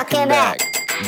Welcome back.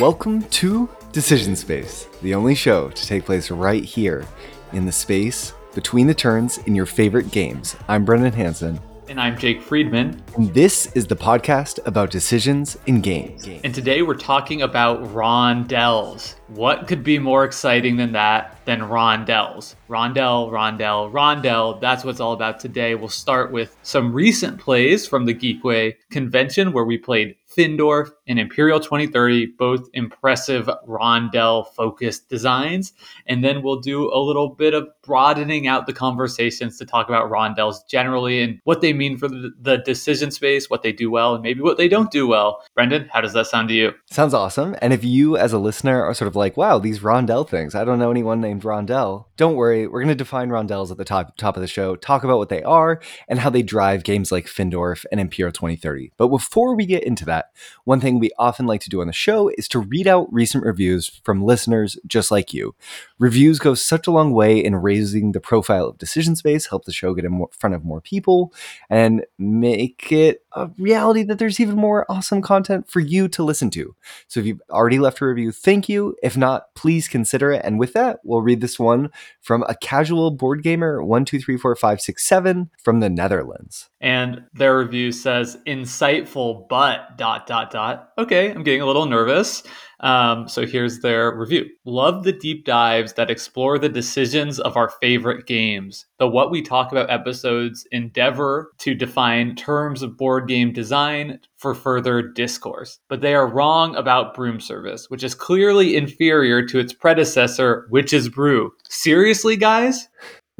Welcome to Decision Space, the only show to take place right here in the space between the turns in your favorite games. I'm Brendan Hanson, And I'm Jake Friedman. and this is the podcast about decisions in games. And today we're talking about rondels. What could be more exciting than that than rondels? Rondell, rondell, rondell. That's what it's all about today. We'll start with some recent plays from the Geekway convention where we played Findorff and Imperial 2030, both impressive rondel focused designs. And then we'll do a little bit of broadening out the conversations to talk about rondels generally and what they mean for the, decision space, what they do well, and maybe what they don't do well. Brendan, how does that sound to you? Sounds awesome. And if you, as a listener, are sort of like, wow, these Rondell things, I don't know anyone named Rondell, don't worry. We're going to define Rondells at the top, top of the show, talk about what they are and how they drive games like Findorff and Imperial 2030. But before we get into that, one thing we often like to do on the show is to read out recent reviews from listeners just like you. Reviews go such a long way in raising the profile of Decision Space, help the show get in front of more people, and make it a reality that there's even more awesome content for you to listen to. So if you've already left a review, thank you. If not, please consider it. And with that, we'll read this one from a casual board gamer one two three four five six seven from the Netherlands. And their review says insightful, but dot dot dot. Okay, I'm getting a little nervous. Um, so here's their review. Love the deep dives that explore the decisions of our favorite games. The What We Talk About episodes endeavor to define terms of board game design for further discourse. But they are wrong about Broom Service, which is clearly inferior to its predecessor, Witch's Brew. Seriously, guys?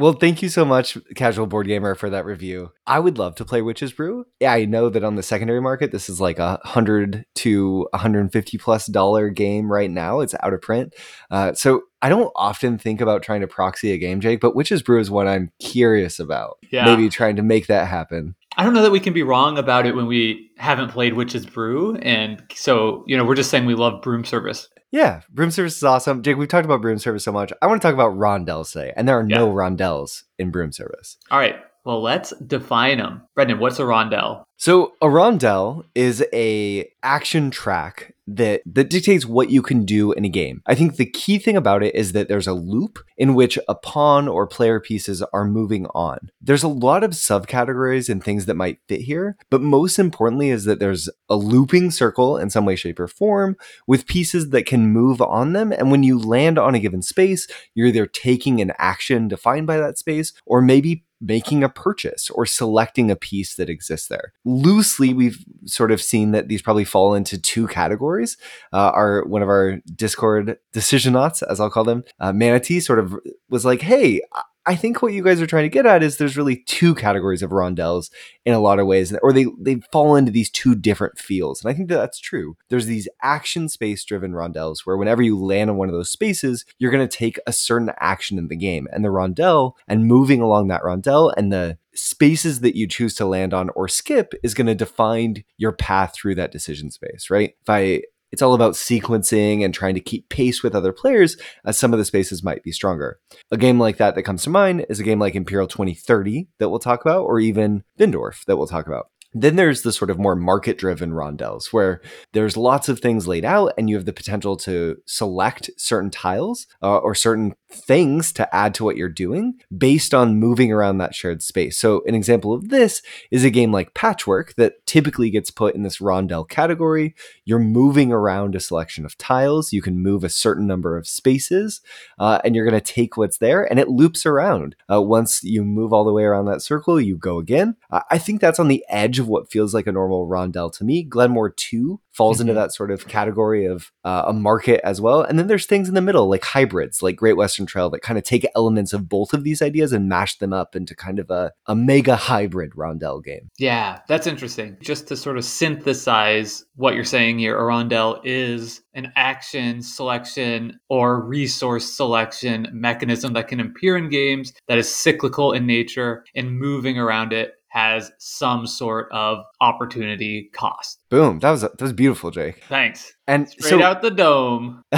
Well, thank you so much, Casual Board Gamer, for that review. I would love to play Witch's Brew. Yeah, I know that on the secondary market, this is like a hundred to 150 plus dollar game right now. It's out of print. Uh, so I don't often think about trying to proxy a game, Jake, but Witch's Brew is what I'm curious about. Yeah. Maybe trying to make that happen. I don't know that we can be wrong about it when we haven't played Witch's Brew. And so, you know, we're just saying we love Broom Service. Yeah, Broom Service is awesome. Jake, we've talked about Broom Service so much. I want to talk about rondels today, and there are no rondels in Broom Service. All right. Well, let's define them. Brendan, what's a rondel? So a rondel is a action track that that dictates what you can do in a game. I think the key thing about it is that there's a loop in which a pawn or player pieces are moving on. There's a lot of subcategories and things that might fit here, but most importantly is that there's a looping circle in some way shape or form with pieces that can move on them and when you land on a given space, you're either taking an action defined by that space or maybe making a purchase or selecting a piece that exists there. Loosely, we've sort of seen that these probably fall into two categories. Uh, our one of our Discord decisionauts, as I'll call them, uh, Manatee, sort of was like, "Hey." I- think what you guys are trying to get at is there's really two categories of rondels in a lot of ways, or they they fall into these two different fields, and I think that that's true. There's these action space driven rondels where whenever you land on one of those spaces, you're going to take a certain action in the game, and the rondel and moving along that rondel and the spaces that you choose to land on or skip is going to define your path through that decision space, right? If I it's all about sequencing and trying to keep pace with other players, as some of the spaces might be stronger. A game like that that comes to mind is a game like Imperial 2030 that we'll talk about, or even Findorff that we'll talk about. Then there's the sort of more market driven rondels where there's lots of things laid out and you have the potential to select certain tiles uh, or certain things to add to what you're doing based on moving around that shared space. So, an example of this is a game like Patchwork that typically gets put in this rondel category. You're moving around a selection of tiles, you can move a certain number of spaces, uh, and you're going to take what's there and it loops around. Uh, once you move all the way around that circle, you go again. Uh, I think that's on the edge of what feels like a normal rondel to me. Glenmore 2 falls into Mhm. that sort of category of uh, a market as well. And then there's things in the middle, like hybrids, like Great Western Trail, that kind of take elements of both of these ideas and mash them up into kind of a, a mega hybrid rondel game. Yeah, that's interesting. Just to sort of synthesize what you're saying here, a rondel is an action selection or resource selection mechanism that can appear in games that is cyclical in nature and moving around it has some sort of opportunity cost. Boom. That was that was beautiful, Jake. Thanks. And Straight so out the dome.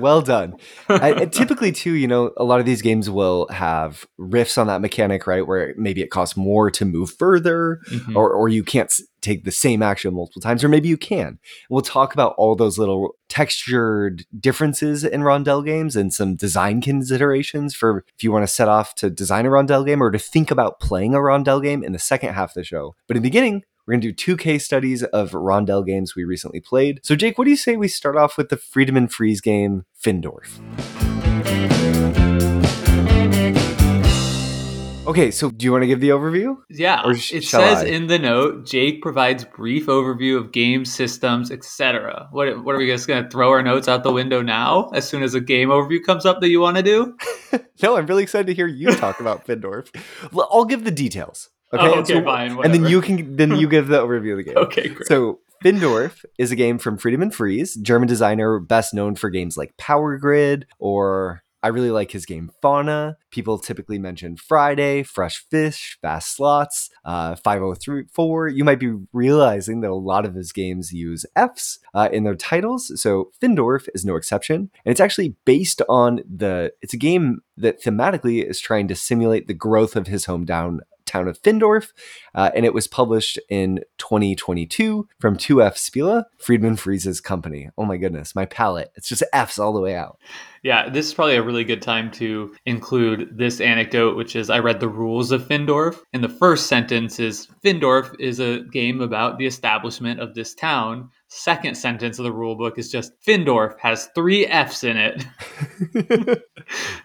well done. I, typically, too, you know, a lot of these games will have riffs on that mechanic, right? Where maybe it costs more to move further, Mhm. or or you can't take the same action multiple times, or maybe you can. We'll talk about all those little textured differences in rondel games and some design considerations for if you want to set off to design a rondel game or to think about playing a rondel game in the second half of the show. But in the beginning, we're going to do two case studies of rondel games we recently played. So, Jake, what do you say we start off with the Friedemann Friese game, Findorff? Okay, so do you want to give the overview? Yeah, sh- it says I? in the note, Jake provides brief overview of game systems, etc. What, what are we just going to throw our notes out the window now? As soon as a game overview comes up that you want to do? No, I'm really excited to hear you talk about Findorff. Well, I'll give the details. Oh, okay, Oh, And okay, so- fine, And then you can then you give the overview of the game. Okay, great. So Findorff is a game from Friedemann Friese, German designer best known for games like Power Grid or I really like his game Fauna. People typically mention Friday, Fresh Fish, Fast Sloths, uh, 5034. You might be realizing that a lot of his games use Fs uh, in their titles, so Findorff is no exception. And it's actually based on the, it's a game that thematically is trying to simulate the growth of his hometown town of Findorff, uh, and it was published in 2022 from 2F Spila, Friedemann Friese's company. Oh my goodness, my palette. It's just F's all the way out. Yeah, this is probably a really good time to include this anecdote, which is I read the rules of Findorff. And the first sentence is Findorff is a game about the establishment of this town. Second sentence of the rule book is just Findorff has three F's in it.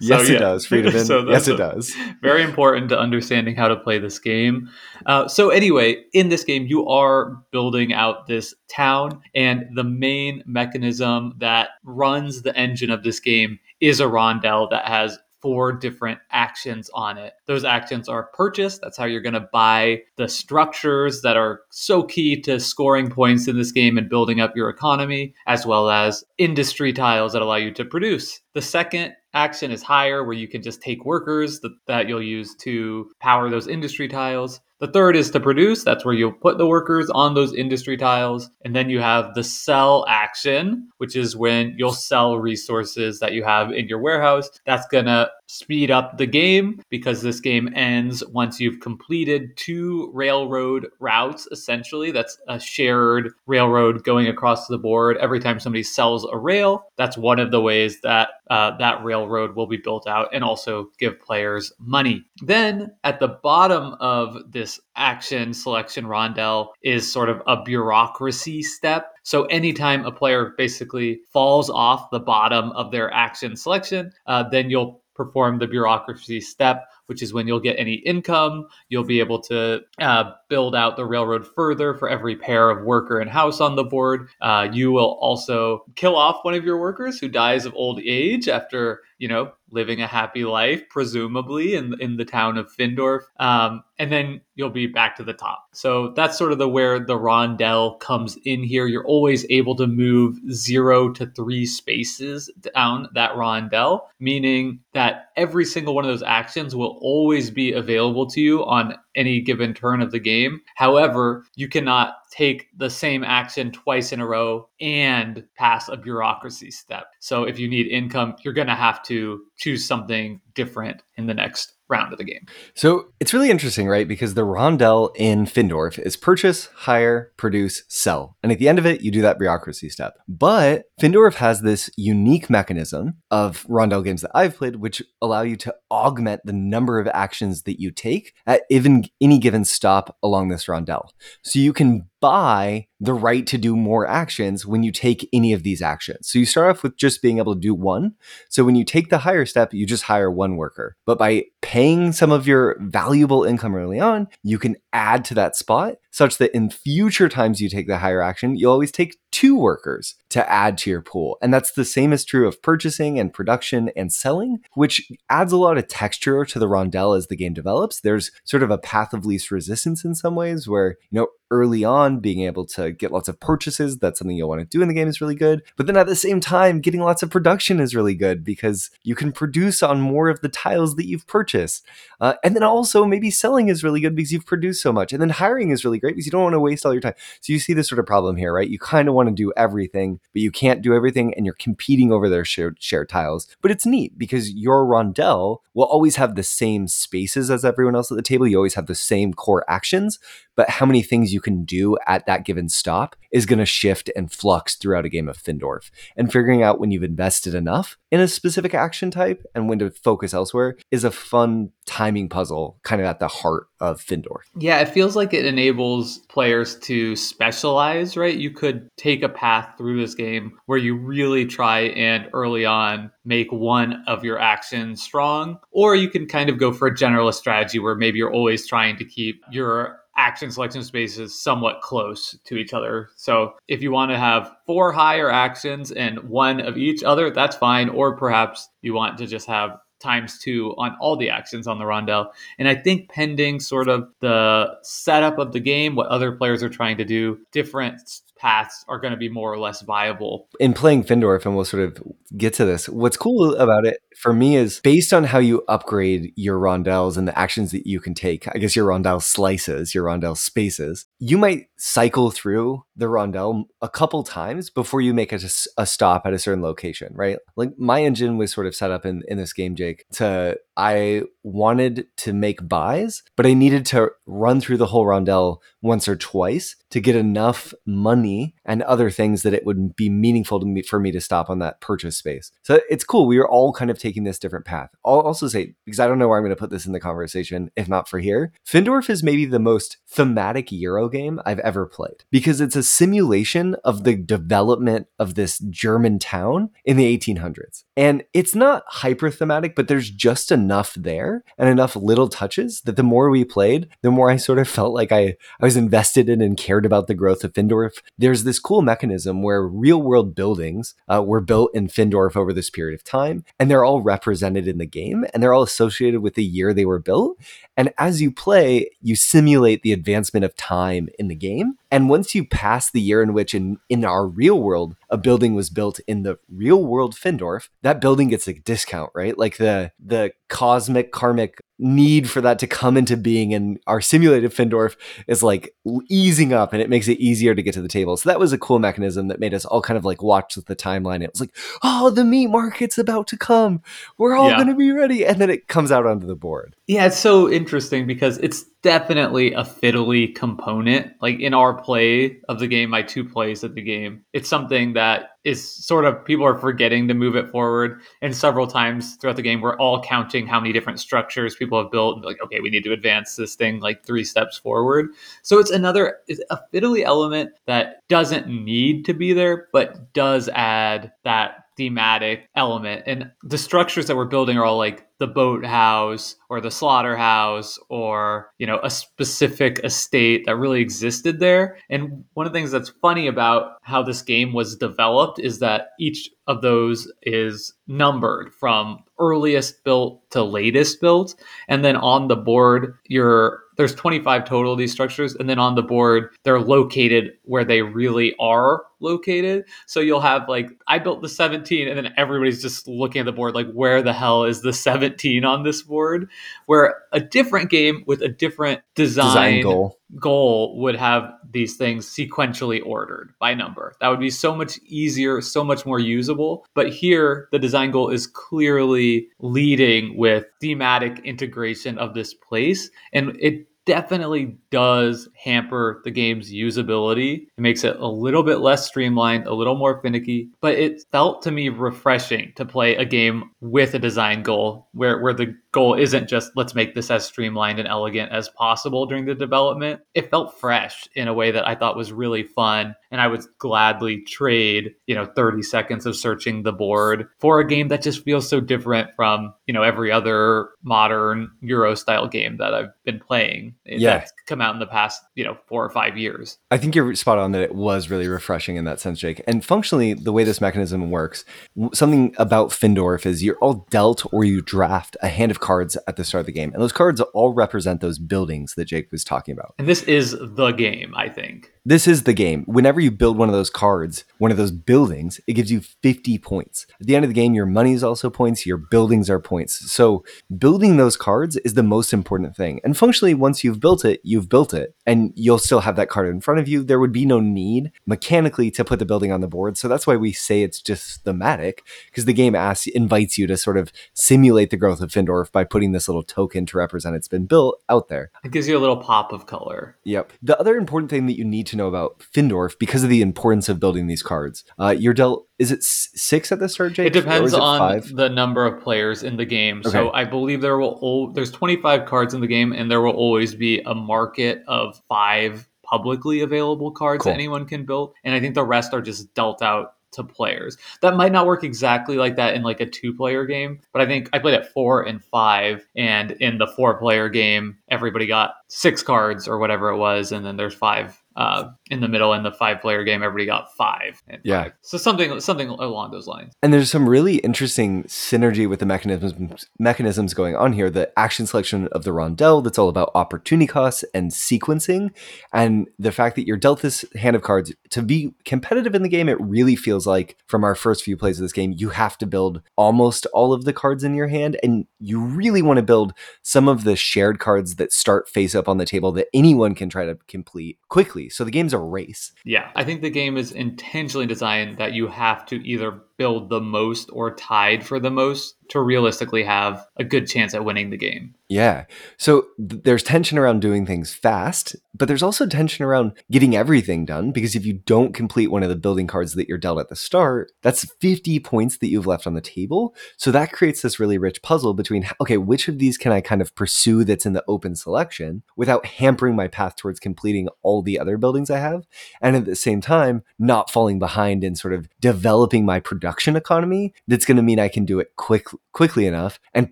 yes, So, it yeah. does, Friedemann. So yes, it does. Very important to understanding how to play this game. Uh, so, anyway, in this game, you are building out this town, and the main mechanism that runs the engine of this game is a rondel that has four different actions on it. Those actions are purchase, that's how you're going to buy the structures that are so key to scoring points in this game and building up your economy, as well as industry tiles that allow you to produce. The second action is hire, where you can just take workers that, that you'll use to power those industry tiles. The third is to produce. That's where you'll put the workers on those industry tiles. And then you have the sell action, which is when you'll sell resources that you have in your warehouse. That's going to speed up the game because this game ends once you've completed two railroad routes, essentially. That's a shared railroad going across the board. Every time somebody sells a rail, that's one of the ways that uh, that railroad will be built out and also give players money. Then at the bottom of this action selection rondel is sort of a bureaucracy step. So anytime a player basically falls off the bottom of their action selection, uh, then you'll perform the bureaucracy step, which is when you'll get any income. You'll be able to uh, build out the railroad further for every pair of worker and house on the board. Uh, you will also kill off one of your workers who dies of old age after, you know, living a happy life, presumably in in the town of Findorff. Um, and then you'll be back to the top. So that's sort of the where the rondel comes in here. You're always able to move zero to three spaces down that rondel, meaning that every single one of those actions will always be available to you on any given turn of the game. However, you cannot take the same action twice in a row and pass a bureaucracy step. So if you need income, you're going to have to choose something different in the next round of the game. So it's really interesting, right? Because the rondel in Findorff is purchase, hire, produce, sell. And at the end of it, you do that bureaucracy step. But Findorff has this unique mechanism of rondel games that I've played, which allow you to augment the number of actions that you take at even any given stop along this rondel. So you can buy the right to do more actions when you take any of these actions. So you start off with just being able to do one. So when you take the higher step, you just hire one worker. But by paying some of your valuable income early on, you can add to that spot such that in future times you take the higher action, you'll always take two workers to add to your pool. And that's the same is true of purchasing and production and selling, which adds a lot of texture to the rondel as the game develops. There's sort of a path of least resistance in some ways where, you know, early on being able to get lots of purchases, that's something you'll want to do in the game is really good. But then at the same time, getting lots of production is really good because you can produce on more of the tiles that you've purchased. Uh, and then also maybe selling is really good because you've produced so much. And then hiring is really great great because you don't want to waste all your time. So you see this sort of problem here, right? You kind of want to do everything, but you can't do everything, and you're competing over their shared, shared tiles. But it's neat because your rondel will always have the same spaces as everyone else at the table. You always have the same core actions, but how many things you can do at that given stop is going to shift and flux throughout a game of Findorff. And figuring out when you've invested enough in a specific action type and when to focus elsewhere is a fun timing puzzle kind of at the heart of Findorff. Yeah, it feels like it enables players to specialize, right? You could take a path through this game where you really try and early on make one of your actions strong, or you can kind of go for a generalist strategy where maybe you're always trying to keep your action selection spaces somewhat close to each other. So if you want to have four higher actions and one of each other, that's fine. Or perhaps you want to just have times two on all the actions on the rondel. And I think pending sort of the setup of the game, what other players are trying to do, different paths are going to be more or less viable. In playing Findorf, and we'll sort of get to this, what's cool about it for me is based on how you upgrade your rondels and the actions that you can take, I guess your rondel slices, your rondel spaces, you might cycle through the rondel a couple times before you make a, a stop at a certain location, right? Like my engine was sort of set up in, in this game, Jake, to I wanted to make buys, but I needed to run through the whole rondel once or twice to get enough money and other things that it would be meaningful to me for me to stop on that purchase space. So it's cool. We are all kind of taking this different path. I'll also say, because I don't know where I'm going to put this in the conversation, if not for here, Findorff is maybe the most thematic Euro game I've ever played because it's a simulation of the development of this German town in the 1800s. And it's not hyper thematic, but there's just enough there and enough little touches that the more we played, the more I sort of felt like I, I was invested in and cared about the growth of Findorff. There's this cool mechanism where real world buildings uh, were built in Findorff over this period of time, and they're all represented in the game and they're all associated with the year they were built. And as you play, you simulate the advancement of time in the game. And once you pass the year in which in, in our real world a building was built in the real world Findorff, that building gets a discount, right? Like the the cosmic karmic need for that to come into being in our simulated Findorff is like easing up and it makes it easier to get to the table. So that was a cool mechanism that made us all kind of like watch with the timeline. It was like, oh, the meat market's about to come. We're all yeah. going to be ready. And then it comes out onto the board. Yeah, it's so interesting because it's definitely a fiddly component. Like in our play of the game, my two plays of the game, it's something that is sort of people are forgetting to move it forward. And several times throughout the game, we're all counting how many different structures people have built. Like, okay, we need to advance this thing like three steps forward. So it's another it's a fiddly element that doesn't need to be there, but does add that thematic element. And the structures that we're building are all like the boathouse or the slaughterhouse or, you know, a specific estate that really existed there. And one of the things that's funny about how this game was developed is that each of those is numbered from earliest built to latest built. And then on the board, you're there's 25 total of these structures and then on the board they're located where they really are located so you'll have like i built the 17 and then everybody's just looking at the board like where the hell is the 17 on this board where a different game with a different design, design goal goal would have these things sequentially ordered by number. That would be so much easier, so much more usable. But here, the design goal is clearly leading with thematic integration of this place. And it definitely does hamper the game's usability. It makes it a little bit less streamlined, a little more finicky, but it felt to me refreshing to play a game with a design goal where, where the goal isn't just let's make this as streamlined and elegant as possible during the development. It felt fresh in a way that I thought was really fun. And I would gladly trade, you know, 30 seconds of searching the board for a game that just feels so different from, you know, every other modern Euro style game that I've been playing. Yeah. That's come out in the past, you know, four or five years. I think you're spot on that it was really refreshing in that sense, Jake. And functionally, the way this mechanism works, something about Findorff is you're all dealt or you draft a hand of cards at the start of the game. And those cards all represent those buildings that Jake was talking about. And this is the game, I think. This is the game. Whenever you build one of those cards, one of those buildings, it gives you 50 points. At the end of the game, your money is also points, your buildings are points. So building those cards is the most important thing. And functionally, once you've built it, you've built it, and you'll still have that card in front of you. There would be no need mechanically to put the building on the board. So that's why we say it's just thematic, because the game asks invites you to sort of simulate the growth of Findorff by putting this little token to represent it's been built out there. It gives you a little pop of color. Yep. The other important thing that you need to know about Findorff, because of the importance of building these cards, uh, you're dealt. Is it six at the start, Jake? It depends it on five? the number of players in the game. Okay. So I believe there will there's 25 cards in the game, and there will always be a market of five publicly available cards cool. that anyone can build, and I think the rest are just dealt out to players. That might not work exactly like that in like a two player game, but I think I played at four and five, and in the four player game, everybody got six cards or whatever it was, and then there's five uh, in the middle in the five player game everybody got five yeah. so something something along those lines. And there's some really interesting synergy with the mechanisms mechanisms going on here. The action selection of the rondel that's all about opportunity costs and sequencing and the fact that you're dealt this hand of cards. To be competitive in the game it really feels like from our first few plays of this game you have to build almost all of the cards in your hand and you really want to build some of the shared cards that start face up on the table that anyone can try to complete quickly so the game's a race. Yeah, I think the game is intentionally designed that you have to either build the most or tied for the most to realistically have a good chance at winning the game. Yeah. So th- there's tension around doing things fast, but there's also tension around getting everything done because if you don't complete one of the building cards that you're dealt at the start, that's 50 points that you've left on the table. So that creates this really rich puzzle between okay, which of these can I kind of pursue that's in the open selection without hampering my path towards completing all the other buildings I have and at the same time not falling behind in sort of developing my production economy that's going to mean I can do it quick quickly enough and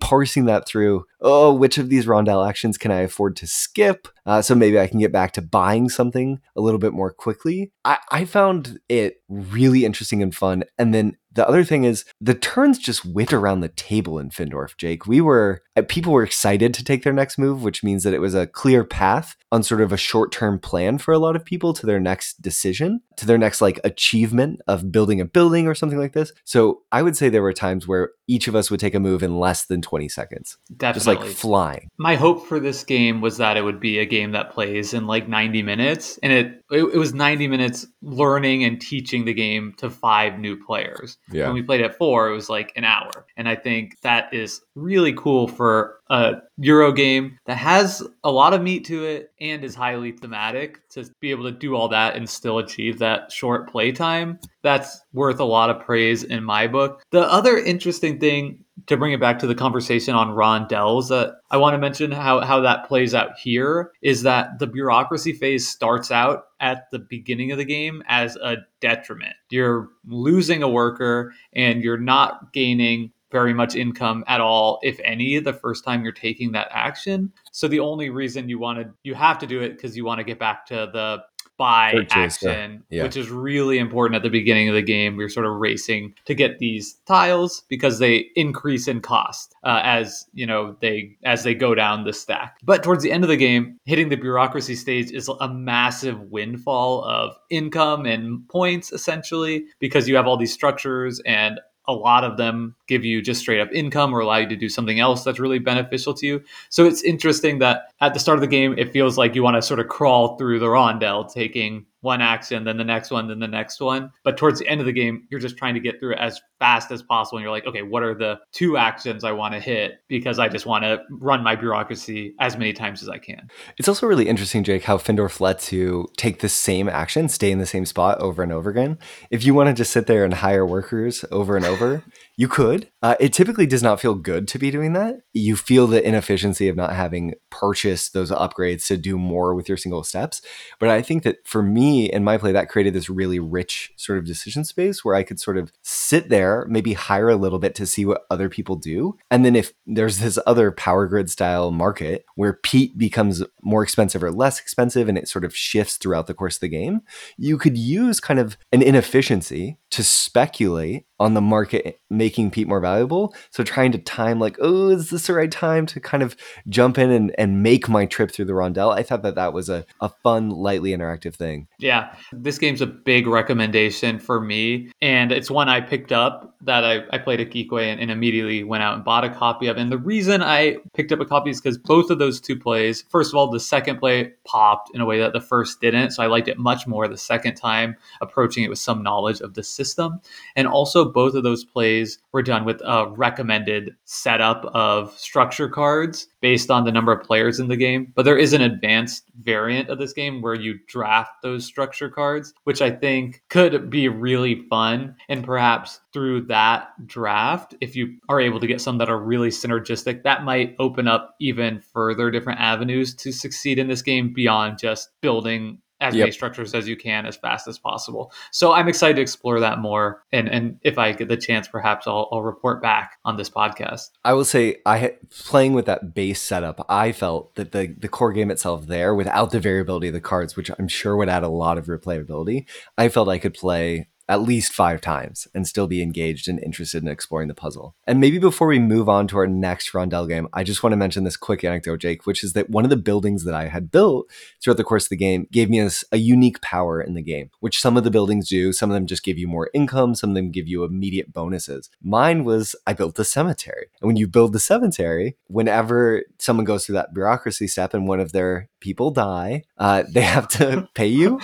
parsing that through oh, which of these rondel actions can I afford to skip? Uh, so maybe I can get back to buying something a little bit more quickly. I, I found it really interesting and fun. And then the other thing is the turns just went around the table in Findorff, Jake. We were uh, people were excited to take their next move, which means that it was a clear path on sort of a short-term plan for a lot of people to their next decision, to their next like achievement of building a building or something like this. So I would say there were times where each of us would take a move in less than 20 seconds. Definitely. Just like flying. My hope for this game was that it would be a game that plays in like 90 minutes and it it, it was 90 minutes learning and teaching the game to five new players. Yeah. When we played at four, it was like an hour. And I think that is really cool for a Euro game that has a lot of meat to it and is highly thematic to be able to do all that and still achieve that short play time. That's worth a lot of praise in my book. The other interesting thing to bring it back to the conversation on rondels that uh, I want to mention how, how that plays out here is that the bureaucracy phase starts out at the beginning of the game as a detriment. You're losing a worker and you're not gaining very much income at all, if any, the first time you're taking that action. So the only reason you want to, you have to do it because you want to get back to the buy Purchase, action, yeah. which is really important at the beginning of the game. We're sort of racing to get these tiles because they increase in cost uh, as you know they as they go down the stack. But towards the end of the game, hitting the bureaucracy stage is a massive windfall of income and points essentially because you have all these structures and a lot of them give you just straight up income or allow you to do something else that's really beneficial to you. So it's interesting that at the start of the game, it feels like you want to sort of crawl through the rondel, taking one action, then the next one, then the next one. But towards the end of the game, you're just trying to get through it as fast as possible. And you're like, okay, what are the two actions I want to hit? Because I just want to run my bureaucracy as many times as I can. It's also really interesting, Jake, how Findorff lets you take the same action, stay in the same spot over and over again. If you want to just sit there and hire workers over and over, you could. Uh, it typically does not feel good to be doing that. You feel the inefficiency of not having purchased those upgrades to do more with your single steps. But I think that for me in my play, that created this really rich sort of decision space where I could sort of sit there, maybe hire a little bit to see what other people do. And then if there's this other power grid style market where peat becomes more expensive or less expensive and it sort of shifts throughout the course of the game, you could use kind of an inefficiency to speculate on the market making peat more valuable. So trying to time like, oh, is this the right time to kind of jump in and, and make my trip through the rondel? I thought that that was a, a fun, lightly interactive thing. Yeah, this game's a big recommendation for me. And it's one I picked up that I, I played at Geekway and, and immediately went out and bought a copy of. And the reason I picked up a copy is because both of those two plays, first of all, the second play popped in a way that the first didn't. So I liked it much more the second time, approaching it with some knowledge of the system. And also, both of those plays were done with a recommended setup of structure cards based on the number of players in the game. But there is an advanced variant of this game where you draft those structure cards, which I think could be really fun. And perhaps through that draft, if you are able to get some that are really synergistic, that might open up even further different avenues to succeed in this game beyond just building as yep. many structures as you can as fast as possible. So I'm excited to explore that more. And and if I get the chance, perhaps I'll, I'll report back on this podcast. I will say I had, playing with that base setup, I felt that the the core game itself there, without the variability of the cards, which I'm sure would add a lot of replayability, I felt I could play at least five times and still be engaged and interested in exploring the puzzle. And maybe before we move on to our next Rondel game, I just want to mention this quick anecdote, Jake, which is that one of the buildings that I had built throughout the course of the game gave me a, a unique power in the game, which some of the buildings do. Some of them just give you more income, some of them give you immediate bonuses. Mine was I built a cemetery. And when you build the cemetery, whenever someone goes through that bureaucracy step and one of their people die, uh, they have to pay you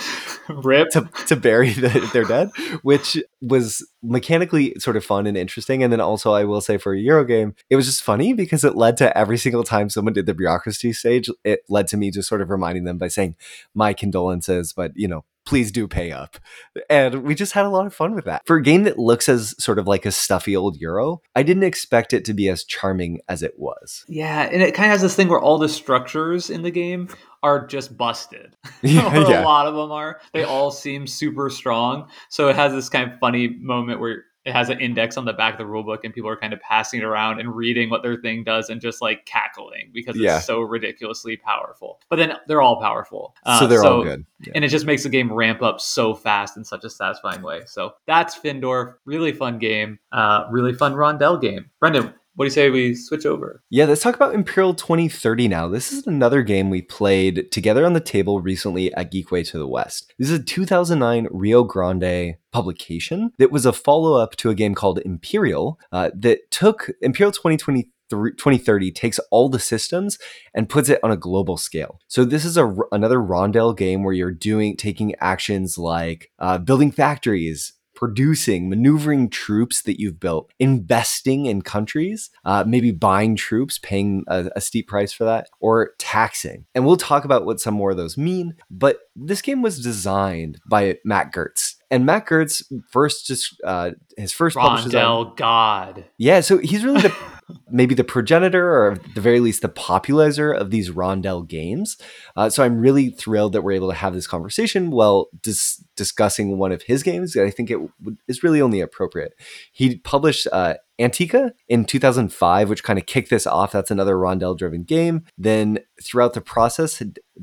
Rip. to, to bury the, their dead, which was mechanically sort of fun and interesting. And then also, I will say for a Euro game, it was just funny because it led to every single time someone did the bureaucracy stage, it led to me just sort of reminding them by saying, My condolences, but you know, please do pay up. And we just had a lot of fun with that. For a game that looks as sort of like a stuffy old Euro, I didn't expect it to be as charming as it was. Yeah, and it kind of has this thing where all the structures in the game are just busted. Yeah, yeah. A lot of them are. They all seem super strong. So it has this kind of funny moment where it has an index on the back of the rulebook and people are kind of passing it around and reading what their thing does and just like cackling because it's yeah. so ridiculously powerful. But then they're all powerful. Uh, so they're so, all good. Yeah. and it just makes the game ramp up so fast in such a satisfying way. So that's findorff really fun game. Uh, really fun rondel game. Brendan what do you say we switch over? Yeah, let's talk about Imperial 2030 now. This is another game we played together on the table recently at Geekway to the West. This is a 2009 Rio Grande publication that was a follow up to a game called Imperial uh, that took Imperial 2020. 2030 takes all the systems and puts it on a global scale. So this is a another Rondel game where you're doing taking actions like uh, building factories, producing, maneuvering troops that you've built, investing in countries, uh, maybe buying troops, paying a, a, steep price for that, or taxing. And we'll talk about what some more of those mean. But this game was designed by Mac Gerdts. And Mac Gerdts first just uh, his first Rondel God. Yeah, so he's really the maybe the progenitor or at the very least the popularizer of these Rondel games. Uh, so I'm really thrilled that we're able to have this conversation while dis- discussing one of his games. I think it w- is really only appropriate. He published uh, Antica in 2005, which kind of kicked this off. That's another Rondel driven game. Then throughout the process,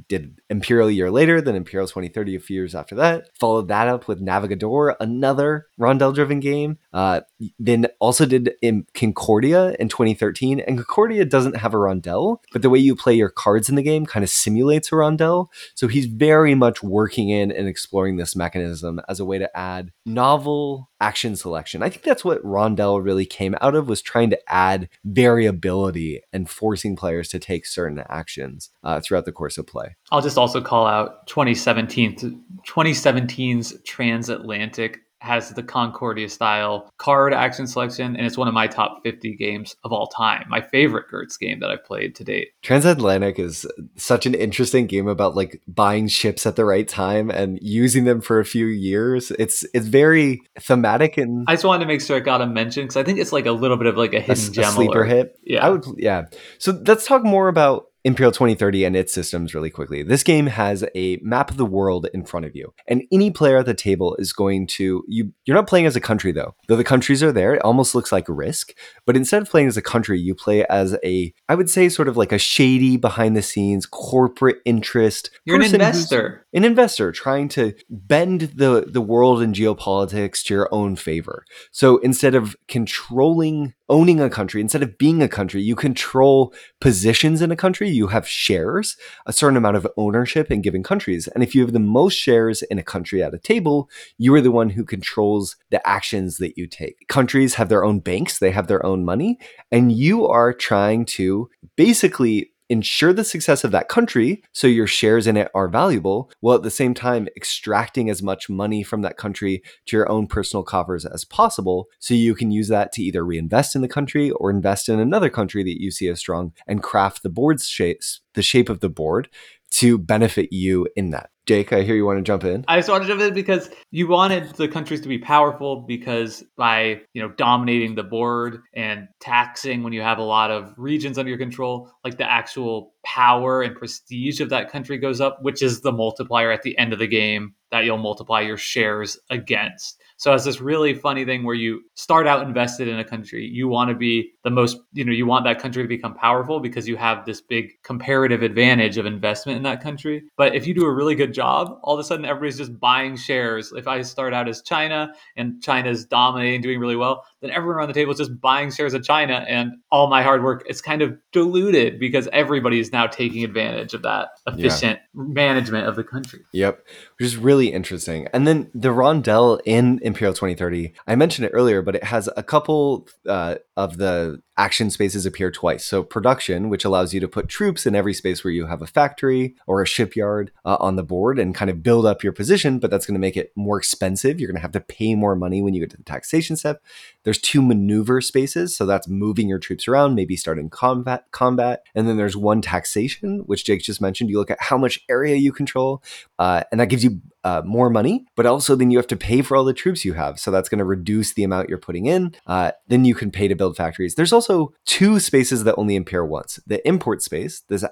did Imperial a year later, then Imperial 2030 a few years after that. Followed that up with Navigador, another Rondel driven game. Uh, then also did in Concordia in 2013. And Concordia doesn't have a Rondel, but the way you play your cards in the game kind of simulates a Rondel. So he's very much working in and exploring this mechanism as a way to add novel action selection. I think that's what Rondel really came out of was trying to add variability and forcing players to take certain actions uh, throughout the course of play. I'll just also call out 2017 2017's transatlantic has the Concordia style card action selection, and it's one of my top 50 games of all time. My favorite Gerdts game that I've played to date. Transatlantic is such an interesting game about like buying ships at the right time and using them for a few years. It's it's very thematic and I just wanted to make sure I got a mention because I think it's like a little bit of like a hidden a, gem, a sleeper or, hit. Yeah, I would. Yeah. So let's talk more about Imperial 2030 and its systems really quickly. This game has a map of the world in front of you, and any player at the table is going to you. You're not playing as a country though, though the countries are there. It almost looks like Risk, but instead of playing as a country, you play as a, I would say, sort of like a shady behind the scenes corporate interest. You're an investor. An investor trying to bend the the world and geopolitics to your own favor. So instead of controlling owning a country instead of being a country you control positions in a country you have shares a certain amount of ownership in given countries. And if you have the most shares in a country at a table you are the one who controls the actions that you take. Countries have their own banks they have their own money and you are trying to basically ensure the success of that country so your shares in it are valuable, while at the same time extracting as much money from that country to your own personal coffers as possible so you can use that to either reinvest in the country or invest in another country that you see as strong and craft the board's shapes, the shape of the board to benefit you in that. Jake, I hear you want to jump in. I just wanted to jump in because you wanted the countries to be powerful because by you know dominating the board and taxing when you have a lot of regions under your control, like the actual power and prestige of that country goes up, which is the multiplier at the end of the game that you'll multiply your shares against. So it's this really funny thing where you start out invested in a country. You want to be the most, you know, you want that country to become powerful because you have this big comparative advantage of investment in that country. But if you do a really good job, all of a sudden everybody's just buying shares. If I start out as China and China's dominating, doing really well, then everyone around the table is just buying shares of China and all my hard work is kind of diluted because everybody is now taking advantage of that efficient yeah. management of the country. Yep. Which is really interesting. And then the rondel in Imperial 2030, I mentioned it earlier, but it has a couple uh, of the action spaces appear twice. So production, which allows you to put troops in every space where you have a factory or a shipyard uh, on the board and kind of build up your position, but that's going to make it more expensive. You're going to have to pay more money when you get to the taxation step. There's two maneuver spaces, so that's moving your troops around, maybe starting combat combat. And then there's one taxation, which Jake just mentioned. You look at how much area you control, uh, and that gives you uh, more money, but also then you have to pay for all the troops you have. So that's going to reduce the amount you're putting in. Uh, then you can pay to build factories. There's also two spaces that only impair once the import space, this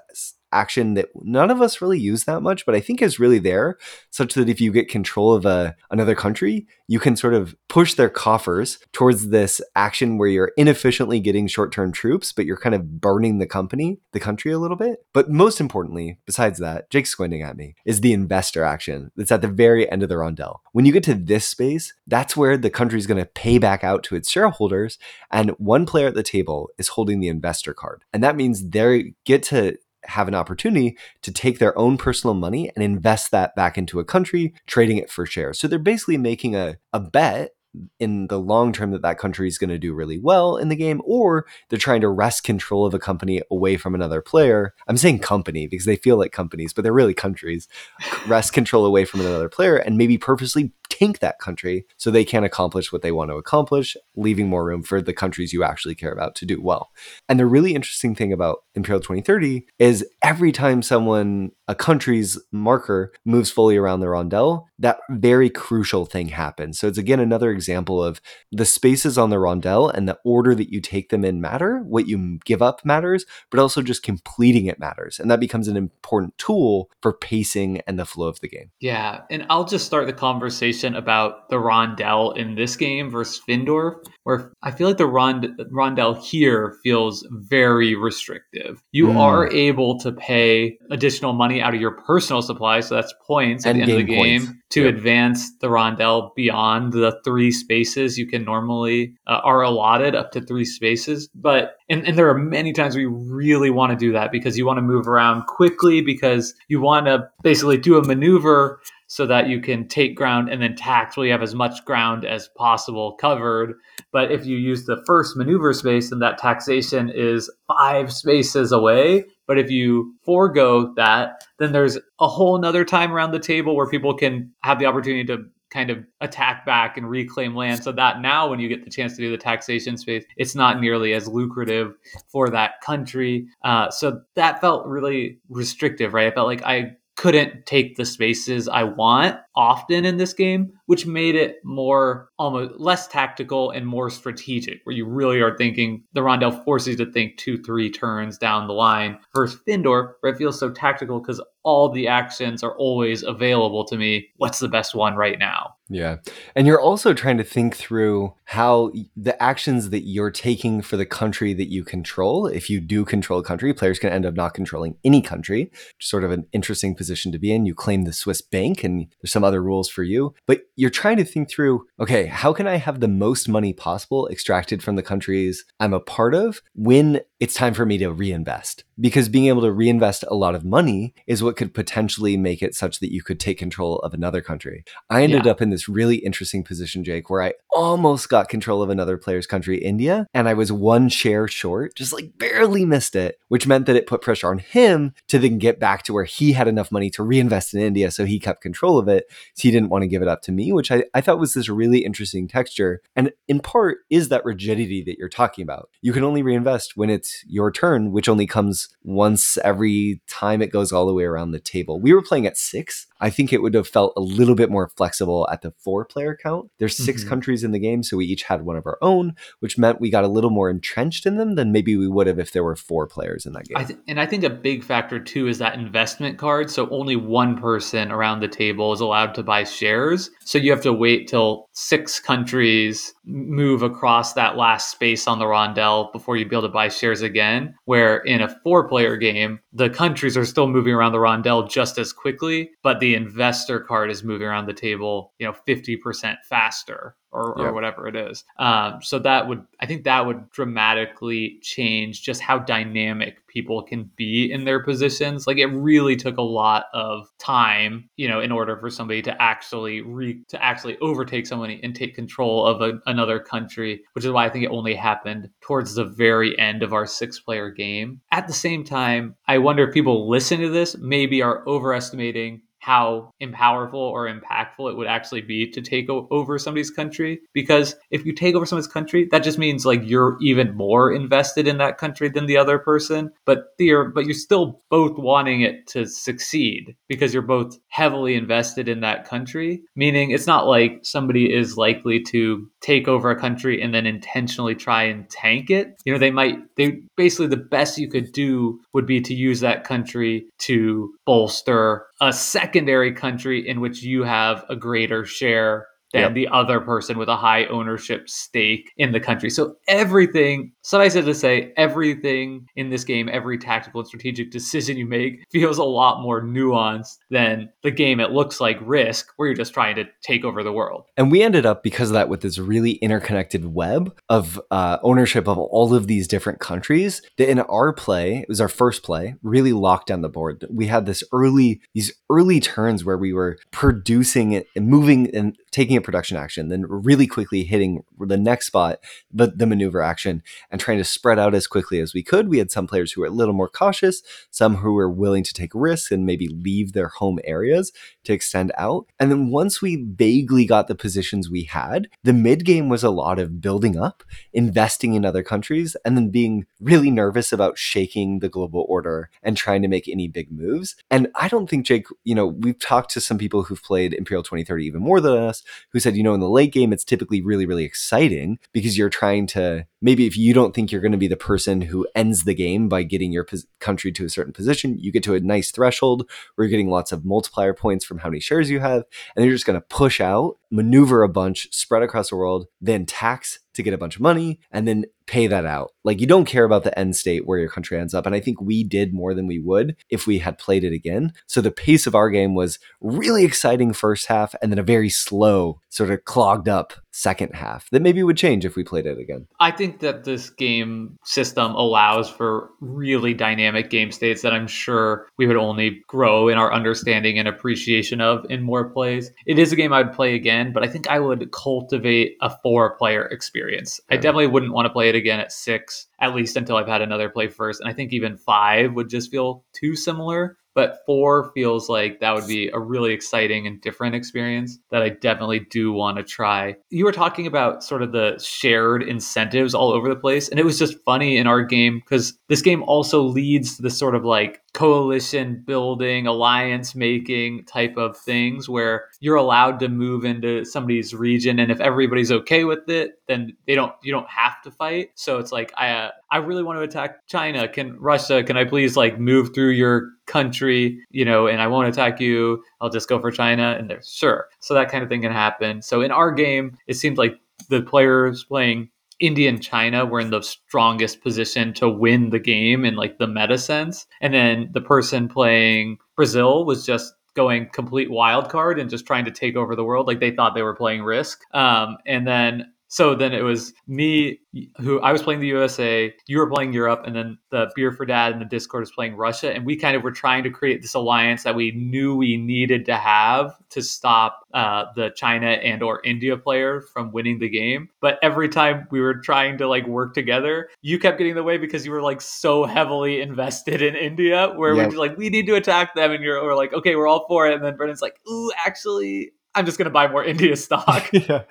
action that none of us really use that much, but I think is really there, such that if you get control of a, another country, you can sort of push their coffers towards this action where you're inefficiently getting short-term troops, but you're kind of burning the company, the country a little bit. But most importantly, besides that, Jake's squinting at me, is the investor action that's at the very end of the rondel. When you get to this space, that's where the country is going to pay back out to its shareholders, and one player at the table is holding the investor card. And that means they get to have an opportunity to take their own personal money and invest that back into a country, trading it for shares. So they're basically making a, a bet in the long term that that country is going to do really well in the game or they're trying to wrest control of a company away from another player i'm saying company because they feel like companies but they're really countries wrest control away from another player and maybe purposely tank that country so they can't accomplish what they want to accomplish, leaving more room for the countries you actually care about to do well. And the really interesting thing about Imperial 2030 is every time someone, a country's marker, moves fully around the rondel, that very crucial thing happens. So it's again another example of the spaces on the rondel and the order that you take them in matter. What you give up matters, but also just completing it matters. And that becomes an important tool for pacing and the flow of the game. Yeah. And I'll just start the conversation about the rondel in this game versus Findorff, where I feel like the rond- rondel here feels very restrictive. You mm. are able to pay additional money out of your personal supply, so that's points at the end of the game. Points to yep. advance the rondel beyond the three spaces you can normally uh, are allotted up to three spaces but and, and there are many times we really want to do that because you want to move around quickly because you want to basically do a maneuver so that you can take ground and then you have as much ground as possible covered. But if you use the first maneuver space, then that taxation is five spaces away. But if you forego that, then there's a whole nother time around the table where people can have the opportunity to kind of attack back and reclaim land. So that now when you get the chance to do the taxation space it's not nearly as lucrative for that country. Uh, so that felt really restrictive right? I felt like i couldn't take the spaces I want often in this game, which made it more almost less tactical and more strategic, where you really are thinking the rondel forces you to think two, three turns down the line. Versus Findorff, where it feels so tactical because all the actions are always available to me. What's the best one right now? Yeah. And you're also trying to think through how the actions that you're taking for the country that you control, if you do control a country, players can end up not controlling any country, sort of an interesting position to be in. You claim the Swiss bank and there's some other rules for you, but you're trying to think through, okay, how can I have the most money possible extracted from the countries I'm a part of when it's time for me to reinvest? Because being able to reinvest a lot of money is what could potentially make it such that you could take control of another country. I ended yeah. up in this really interesting position, Jake, where I almost got control of another player's country, India, and I was one share short, just like barely missed it, which meant that it put pressure on him to then get back to where he had enough money to reinvest in India. So he kept control of it. So he didn't want to give it up to me, which I, I thought was this really interesting texture. And in part is that rigidity that you're talking about. You can only reinvest when it's your turn, which only comes once every time it goes all the way around the table. We were playing at six. I think it would have felt a little bit more flexible at the four player count. There's 6 mm-hmm. countries in the game, so we each had one of our own, which meant we got a little more entrenched in them than maybe we would have if there were four players in that game. I th- and I think a big factor too is that investment card. So only one person around the table is allowed to buy shares. So you have to wait till six countries move across that last space on the rondel before you be able to buy shares again. Where in a four player game, the countries are still moving around the rondel just as quickly, but the investor card is moving around the table, you know, 50% faster or, or whatever it is. Um, so that would, I think that would dramatically change just how dynamic people can be in their positions. Like it really took a lot of time, you know, in order for somebody to actually re to actually overtake somebody and take control of a, another country, which is why I think it only happened towards the very end of our six player game. At the same time, I wonder if people listening to this maybe are overestimating how powerful or impactful it would actually be to take over somebody's country. Because if you take over somebody's country that just means like you're even more invested in that country than the other person. But you're but you're still both wanting it to succeed because you're both heavily invested in that country. Meaning it's not like somebody is likely to take over a country and then intentionally try and tank it. You know they might they basically the best you could do would be to use that country to bolster a secondary country in which you have a greater share than yep. the other person with a high ownership stake in the country. So everything, suffice it to say, everything in this game, every tactical and strategic decision you make feels a lot more nuanced than the game it looks like Risk, where you're just trying to take over the world. And we ended up because of that with this really interconnected web of uh, ownership of all of these different countries. That in our play, it was our first play, really locked down the board. We had this early, these early turns where we were producing and moving and taking a production action, then really quickly hitting the next spot, but the maneuver action, and trying to spread out as quickly as we could. We had some players who were a little more cautious, some who were willing to take risks and maybe leave their home areas to extend out. And then once we vaguely got the positions we had, the mid game was a lot of building up, investing in other countries, and then being really nervous about shaking the global order and trying to make any big moves. And I don't think Jake, you know, we've talked to some people who've played Imperial 2030 even more than us who said, you know, in the late game, it's typically really, really exciting because you're trying to maybe if you don't think you're going to be the person who ends the game by getting your pos- country to a certain position, you get to a nice threshold where you're getting lots of multiplier points from how many shares you have, and you're just going to push out, maneuver a bunch, spread across the world, then tax to get a bunch of money, and then pay that out. Like you don't care about the end state where your country ends up. And I think we did more than we would if we had played it again. So the pace of our game was really exciting first half and then a very slow, sort of clogged up second half that maybe would change if we played it again. I think that this game system allows for really dynamic game states that I'm sure we would only grow in our understanding and appreciation of in more plays. It is a game I'd play again, but I think I would cultivate a four player experience. Yeah. I definitely wouldn't want to play it again at six, at least until I've had another play first. And I think even five would just feel too similar but four feels like that would be a really exciting and different experience that I definitely do want to try. You were talking about sort of the shared incentives all over the place, and it was just funny in our game because this game also leads to this sort of like coalition building, alliance making type of things where you're allowed to move into somebody's region and if everybody's okay with it, then they don't you don't have to fight. So it's like I uh, I really want to attack China. Can Russia, can I please like move through your country, you know, and I won't attack you. I'll just go for China and they're sure. So that kind of thing can happen. So in our game, it seems like the players playing India and China were in the strongest position to win the game in like the meta sense. And then the person playing Brazil was just going complete wild card and just trying to take over the world. Like they thought they were playing risk. Um, and then so then it was me who I was playing the USA, you were playing Europe, and then the Beer for Dad and the Discord was playing Russia. And we kind of were trying to create this alliance that we knew we needed to have to stop uh, the China and or India player from winning the game. But every time we were trying to like work together, you kept getting in the way because you were like so heavily invested in India, where yeah. we're like, we need to attack them, and you're like, okay, we're all for it. And then Brendan's like, ooh, actually, I'm just going to buy more India stock. yeah.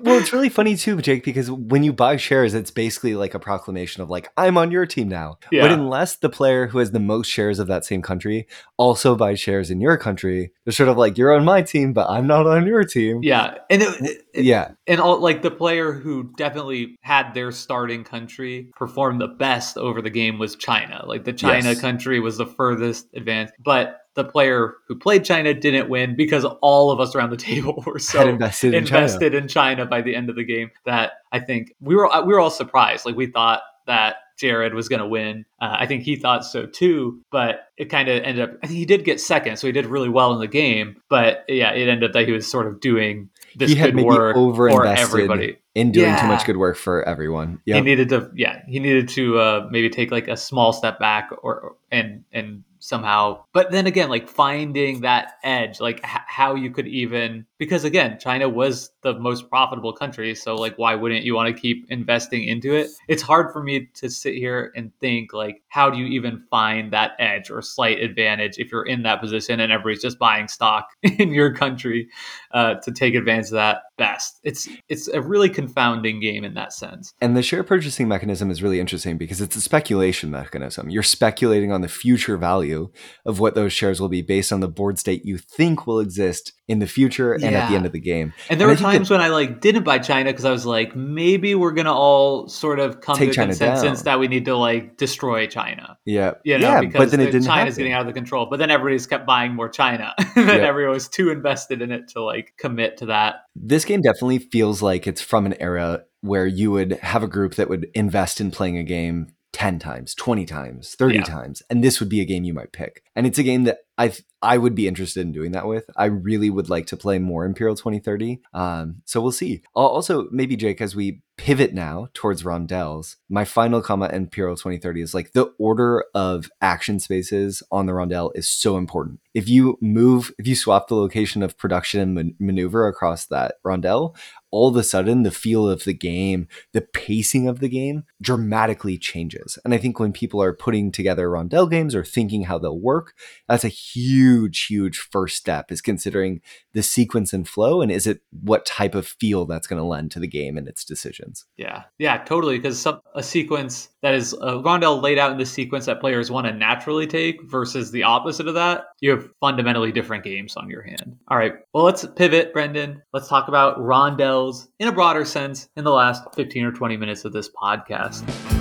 Well, it's really funny too, Jake, because when you buy shares, it's basically like a proclamation of like, I'm on your team now. Yeah. But unless the player who has the most shares of that same country also buys shares in your country, they're sort of like, you're on my team, but I'm not on your team. Yeah. And it, it, yeah. And all like the player who definitely had their starting country perform the best over the game was China. Like the China yes. country was the furthest advanced. But the player who played China didn't win because all of us around the table were so Had invested, in, invested China. in China by the end of the game that I think we were we were all surprised. Like we thought that Jared was going to win. Uh, I think he thought so too, but it kind of ended up. I think he did get second, so he did really well in the game. But yeah, it ended up that he was sort of doing this he good work for everybody in doing yeah. too much good work for everyone. Yep. He needed to, yeah, he needed to uh, maybe take like a small step back or and and somehow. But then again, like finding that edge, like h- how you could even because again, China was the most profitable country, so like why wouldn't you want to keep investing into it? It's hard for me to sit here and think like how do you even find that edge or slight advantage if you're in that position and everybody's just buying stock in your country uh, to take advantage of that best. It's it's a really confounding game in that sense. And the share purchasing mechanism is really interesting because it's a speculation mechanism. You're speculating on the future value of what those shares will be based on the board state you think will exist in the future and at the end of the game. And there and were times that, when I like didn't buy China because I was like, maybe we're gonna all sort of come to a China consensus down. that we need to like destroy China. Yeah, you know, yeah, because but then it didn't China's happen. getting out of the control. But then everybody's kept buying more China, and then everyone was too invested in it to like commit to that. This game definitely feels like it's from an era where you would have a group that would invest in playing a game 10 times, 20 times, 30 yeah. times, and this would be a game you might pick. And it's a game that I I would be interested in doing that with. I really would like to play more Imperial 2030. Um, so we'll see. Also, maybe Jake, as we pivot now towards rondels, my final comment in Imperial 2030 is like the order of action spaces on the rondel is so important. If you move, if you swap the location of production and man- maneuver across that rondel, all of a sudden the feel of the game, the pacing of the game dramatically changes. And I think when people are putting together rondel games or thinking how they'll work, that's a huge, huge huge first step is considering the sequence and flow and is it what type of feel that's going to lend to the game and its decisions. Yeah, yeah, totally. Because a sequence that is uh, a rondel laid out in the sequence that players want to naturally take versus the opposite of that, you have fundamentally different games on your hand. All right, well, let's pivot, Brendan. Let's talk about rondels in a broader sense in the last 15 or 20 minutes of this podcast.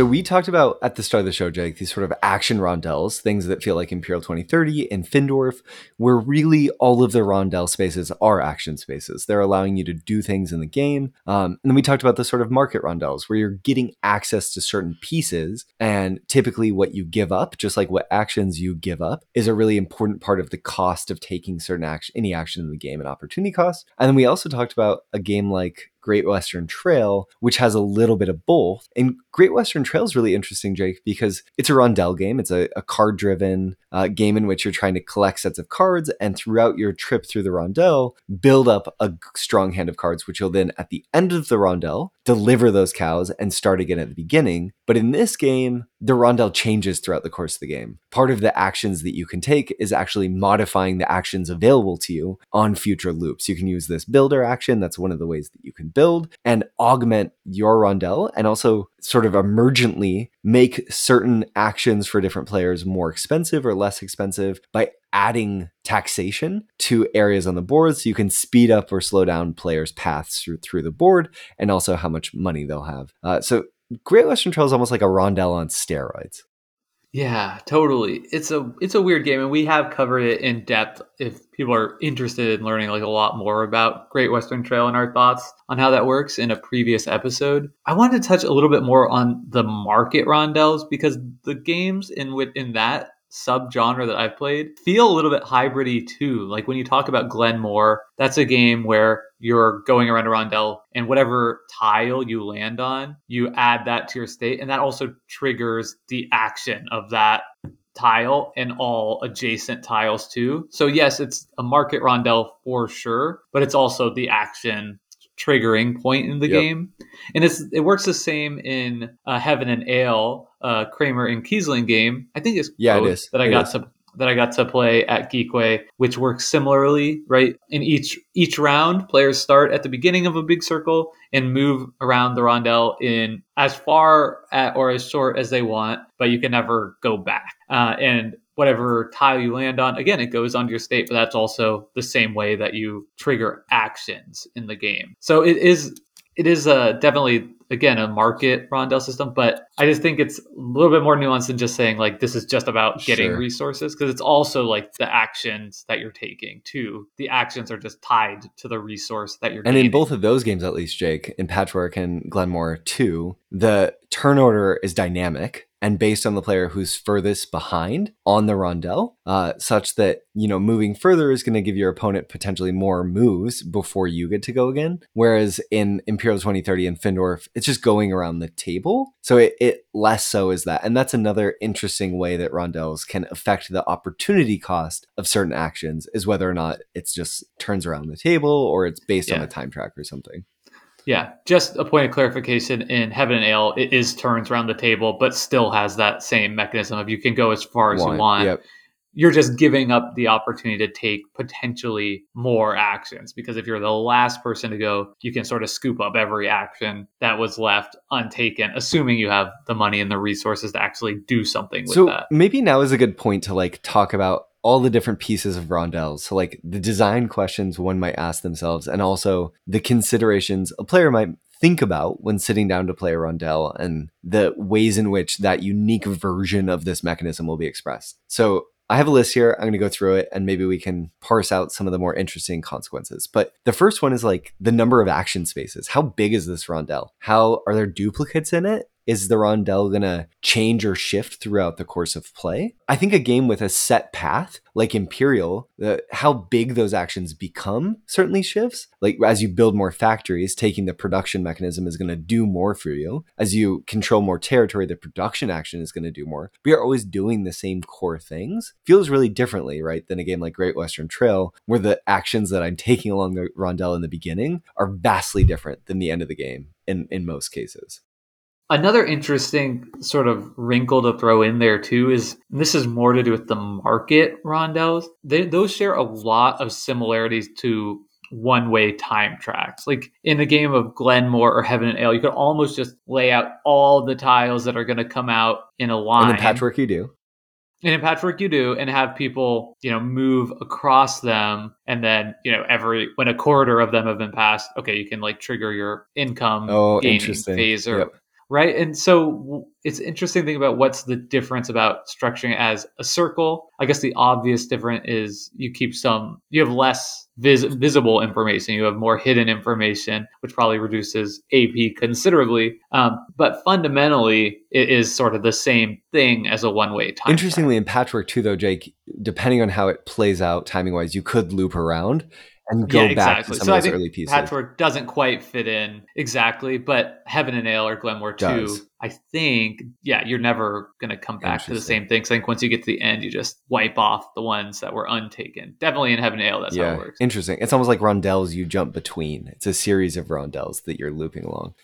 So we talked about at the start of the show, Jake, these sort of action rondels, things that feel like Imperial 2030 and Findorff, where really all of the rondel spaces are action spaces. They're allowing you to do things in the game. Um, and then we talked about the sort of market rondels, where you're getting access to certain pieces, and typically what you give up, just like what actions you give up, is a really important part of the cost of taking certain action, any action in the game and opportunity cost. And then we also talked about a game like Great Western Trail, which has a little bit of both. And Great Western Trail is really interesting, Jake, because it's a rondel game. It's a, a card driven uh, game in which you're trying to collect sets of cards and throughout your trip through the rondel, build up a strong hand of cards, which you'll then at the end of the rondel deliver those cows and start again at the beginning. But in this game, the rondel changes throughout the course of the game. Part of the actions that you can take is actually modifying the actions available to you on future loops. You can use this builder action. That's one of the ways that you can build and augment your rondel and also sort sort of emergently make certain actions for different players more expensive or less expensive by adding taxation to areas on the board so you can speed up or slow down players' paths through, through the board and also how much money they'll have. Uh, so Great Western Trail is almost like a rondel on steroids. Yeah, totally. It's a it's a weird game, and we have covered it in depth. If people are interested in learning like a lot more about Great Western Trail and our thoughts on how that works in a previous episode, I wanted to touch a little bit more on the market rondels because the games in with in that subgenre that I've played feel a little bit hybridy too. Like when you talk about Glenmore, that's a game where you're going around a rondel and whatever tile you land on, you add that to your state. And that also triggers the action of that tile and all adjacent tiles too. So yes, it's a market rondel for sure, but it's also the action triggering point in the yep. game. And it's it works the same in uh, Heaven and Ale, uh, Kramer and Kiesling game. I think it's yeah, it is that I it got is. to that I got to play at Geekway, which works similarly, right? In each each round, players start at the beginning of a big circle and move around the rondel in as far at, or as short as they want, but you can never go back. Uh, and whatever tile you land on, again, it goes onto your state, but that's also the same way that you trigger actions in the game. So it is it is uh, definitely again a market rondel system, but I just think it's a little bit more nuanced than just saying like this is just about getting Sure. resources because it's also like the actions that you're taking too. The actions are just tied to the resource that you're. Getting. And in both of those games, at least, Jake, in Patchwork and Glenmore 2, the turn order is dynamic and based on the player who's furthest behind on the rondel, uh, such that, you know, moving further is going to give your opponent potentially more moves before you get to go again. Whereas in Imperial 2030 and Findorff, it's just going around the table. So it, it less so is that. And that's another interesting way that rondels can affect the opportunity cost of certain actions is whether or not it's just turns around the table or it's based on Yeah. a time track or something. Yeah, just a point of clarification in Heaven and Ale, it is turns around the table, but still has that same mechanism of you can go as far as One, you want. Yep. You're just giving up the opportunity to take potentially more actions because if you're the last person to go, you can sort of scoop up every action that was left untaken, assuming you have the money and the resources to actually do something with so that. maybe now is a good point to like talk about all the different pieces of rondels so like the design questions one might ask themselves and also the considerations a player might think about when sitting down to play a rondel and the ways in which that unique version of this mechanism will be expressed so I have a list here. I'm going to go through it and maybe we can parse out some of the more interesting consequences. But the first one is like the number of action spaces. How big is this rondel? How are there duplicates in it? Is the rondel going to change or shift throughout the course of play? I think a game with a set path, like Imperial, uh, how big those actions become certainly shifts. Like as you build more factories, taking the production mechanism is going to do more for you. As you control more territory, the production action is going to do more. We are always doing the same core things. Feels really differently, right, than a game like Great Western Trail, where the actions that I'm taking along the rondel in the beginning are vastly different than the end of the game in, in most cases. Another interesting sort of wrinkle to throw in there too is this is more to do with the market rondels. They, those share a lot of similarities to one-way time tracks. Like in the game of Glenmore or Heaven and Ale, you could almost just lay out all the tiles that are going to come out in a line. And in Patchwork, you do. And in Patchwork, you do, and have people, you know, move across them, and then, you know, every when a quarter of them have been passed, okay, you can like trigger your income Oh, interesting. phase or Yep. Right. And so it's interesting to think about what's the difference about structuring as a circle. I guess the obvious difference is you keep some, you have less vis- visible information, you have more hidden information, which probably reduces AP considerably. Um, but fundamentally, it is sort of the same thing as a one-way time. Interestingly, in Patchwork too, though, Jake, depending on how it plays out timing wise, you could loop around and go Yeah, back exactly. to some So of those early pieces. Patchwork doesn't quite fit in exactly, but Heaven and Ale or Glenmore 2, Does. I think, yeah, you're never going to come back to the same thing. 'Cause I think once you get to the end, you just wipe off the ones that were untaken. Definitely in Heaven and Ale, that's how it works. interesting. It's almost like rondels you jump between. It's a series of rondels that you're looping along.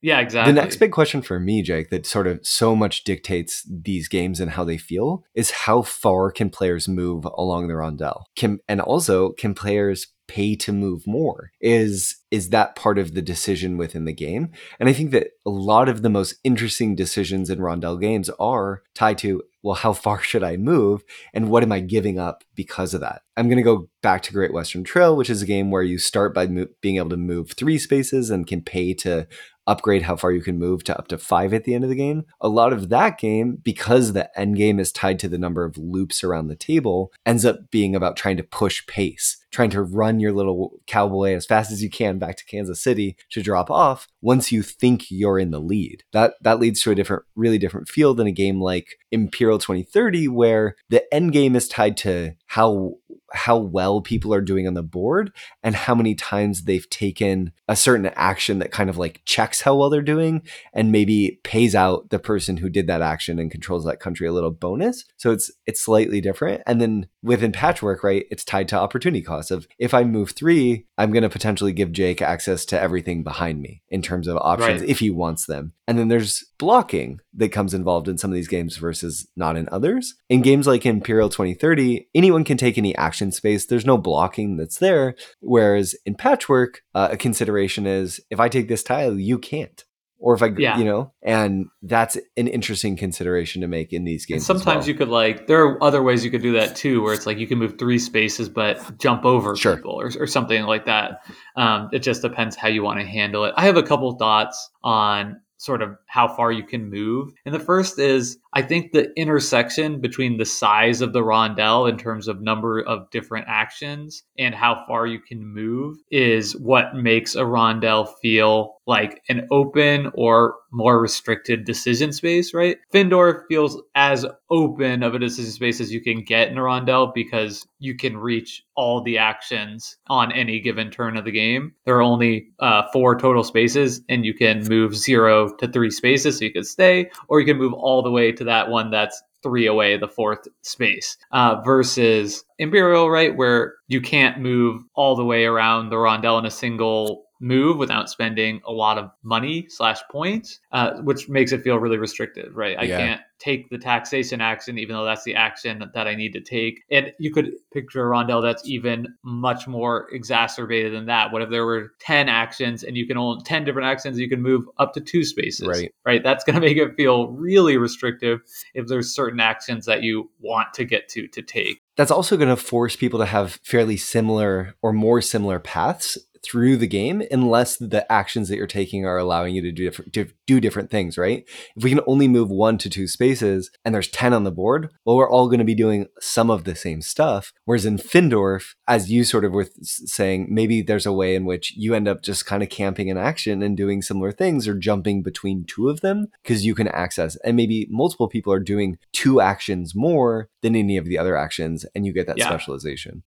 Yeah, exactly. The next big question for me, Jake, that sort of so much dictates these games and how they feel is how far can players move along the rondel? Can and also can players pay to move more is is that part of the decision within the game. And i think that a lot of the most interesting decisions in rondel games are tied to well how far should i move? And what am i giving up because of that? I'm going to go back to great western trail which is a game where you start by mo- being able to move three spaces and can pay to upgrade how far you can move to up to five at the end of the game. A lot of that game, because the end game is tied to the number of loops around the table, ends up being about trying to push pace, trying to run your little cowboy as fast as you can back to Kansas City to drop off once you think you're in the lead. That that leads to a different, really different feel than a game like Imperial 2030, where the end game is tied to how how well people are doing on the board and how many times they've taken a certain action that kind of like checks how well they're doing and maybe pays out the person who did that action and controls that country a little bonus. So it's it's slightly different. And then within patchwork, right, it's tied to opportunity cost of if I move 3, I'm going to potentially give Jake access to everything behind me in terms of options right. if he wants them. And then there's blocking that comes involved in some of these games versus not in others. In games like Imperial 2030, anyone can take any action space. There's no blocking that's there. Whereas in Patchwork, uh, a consideration is if I take this tile, you can't. Or if I, yeah. you know, and that's an interesting consideration to make in these games. And sometimes well. you could like, there are other ways you could do that too, where it's like you can move three spaces but jump over sure. people or, or something like that. Um, it just depends how you want to handle it. I have a couple thoughts on sort of how far you can move. And the first is I think the intersection between the size of the rondel in terms of number of different actions and how far you can move is what makes a rondel feel like an open or more restricted decision space, right? Findorff feels as open of a decision space as you can get in a rondel because you can reach all the actions on any given turn of the game. There are only uh, four total spaces, and you can move zero to three spaces, so you can stay, or you can move all the way to that one that's three away, the fourth space, uh, versus Imperial, right, where you can't move all the way around the rondel in a single move without spending a lot of money slash points, uh, which makes it feel really restricted, right? I yeah. can't take the taxation action, even though that's the action that I need to take. And you could picture a rondel that's even much more exacerbated than that. What if there were 10 actions and you can own 10 different actions, you can move up to two spaces, right? Right. That's going to make it feel really restrictive if there's certain actions that you want to get to to take. That's also going to force people to have fairly similar or more similar paths through the game unless the actions that you're taking are allowing you to do different to do different things, right? If we can only move one to two spaces and there's 10 on the board, well, we're all going to be doing some of the same stuff. Whereas in Findorff, as you sort of were saying, maybe there's a way in which you end up just kind of camping in action and doing similar things or jumping between two of them because you can access and maybe multiple people are doing two actions more than any of the other actions and you get that yeah. specialization.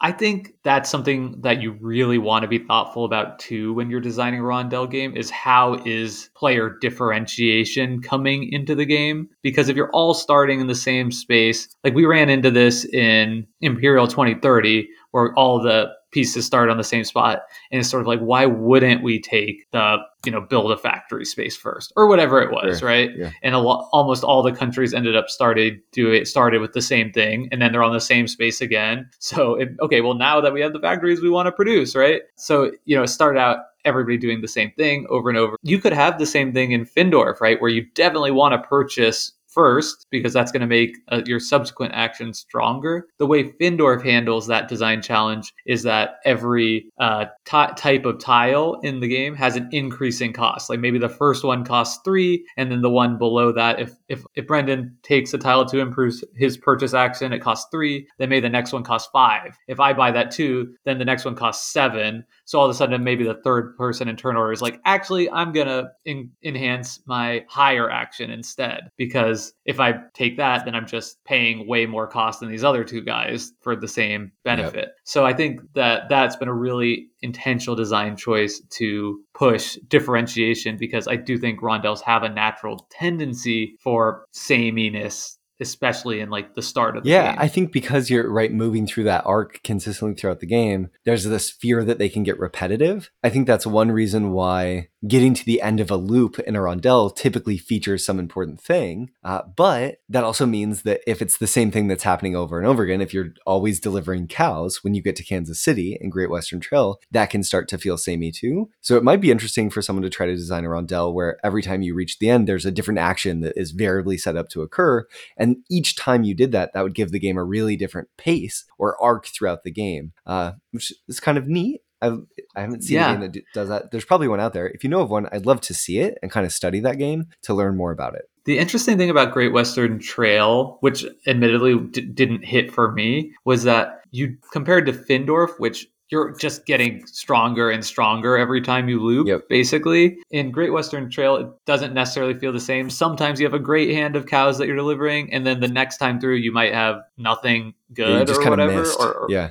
I think that's something that you really want to be thoughtful about too when you're designing a rondel game is how is player differentiation coming into the game? Because if you're all starting in the same space, like we ran into this in Imperial 2030, where all the pieces start on the same spot. And it's sort of like why wouldn't we take the you know build a factory space first or whatever it was right? Yeah. and a lo- almost all the countries ended up started do it started with the same thing and then they're on the same space again. So it, okay well now that we have the factories we want to produce right? So you know it started out everybody doing the same thing over and over. You could have the same thing in findorff right? Where you definitely want to purchase first because that's going to make uh, your subsequent action stronger. The way Findorff handles that design challenge is that every uh, t- type of tile in the game has an increasing cost. Like maybe the first one costs three, and then the one below that, if if if Brendan takes a tile to improve his purchase action, it costs three. Then maybe the next one costs five. If I buy that too, then the next one costs seven. So all of a sudden, maybe the third person in turn order is like, actually, I'm gonna in- enhance my higher action instead because if I take that, then I'm just paying way more cost than these other two guys for the same benefit. Yep. So I think that that's been a really intentional design choice to push differentiation because I do think rondels have a natural tendency for sameness especially in like the start of the yeah, game. I think because you're right moving through that arc consistently throughout the game, there's this fear that they can get repetitive. I think that's one reason why getting to the end of a loop in a rondel typically features some important thing. Uh, but that also means that if it's the same thing that's happening over and over again, if you're always delivering cows when you get to Kansas City and Great Western Trail, that can start to feel samey too. So it might be interesting for someone to try to design a rondel where every time you reach the end, there's a different action that is variably set up to occur. And each time you did that, that would give the game a really different pace or arc throughout the game, uh, which is kind of neat. I, I haven't seen Yeah. a game that do- does that. There's probably one out there. If you know of one, I'd love to see it and kind of study that game to learn more about it. The interesting thing about Great Western Trail, which admittedly d- didn't hit for me, was that you compared to Findorff, which you're just getting stronger and stronger every time you loop, Yep. basically. In Great Western Trail, it doesn't necessarily feel the same. Sometimes you have a great hand of cows that you're delivering, and then the next time through, you might have nothing Yeah, good just or kind whatever. Or, or- yeah.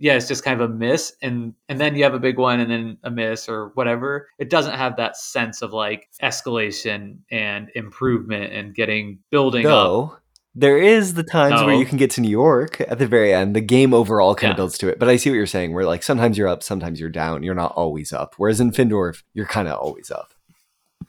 yeah, it's just kind of a miss, and and then you have a big one, and then a miss or whatever. It doesn't have that sense of like escalation and improvement and getting building up. There is the times where you can get to New York at the very end. The game overall kind Yeah. of builds to it. But I see what you're saying. Where like sometimes you're up, sometimes you're down. You're not always up. Whereas in Findorff, you're kind of always up.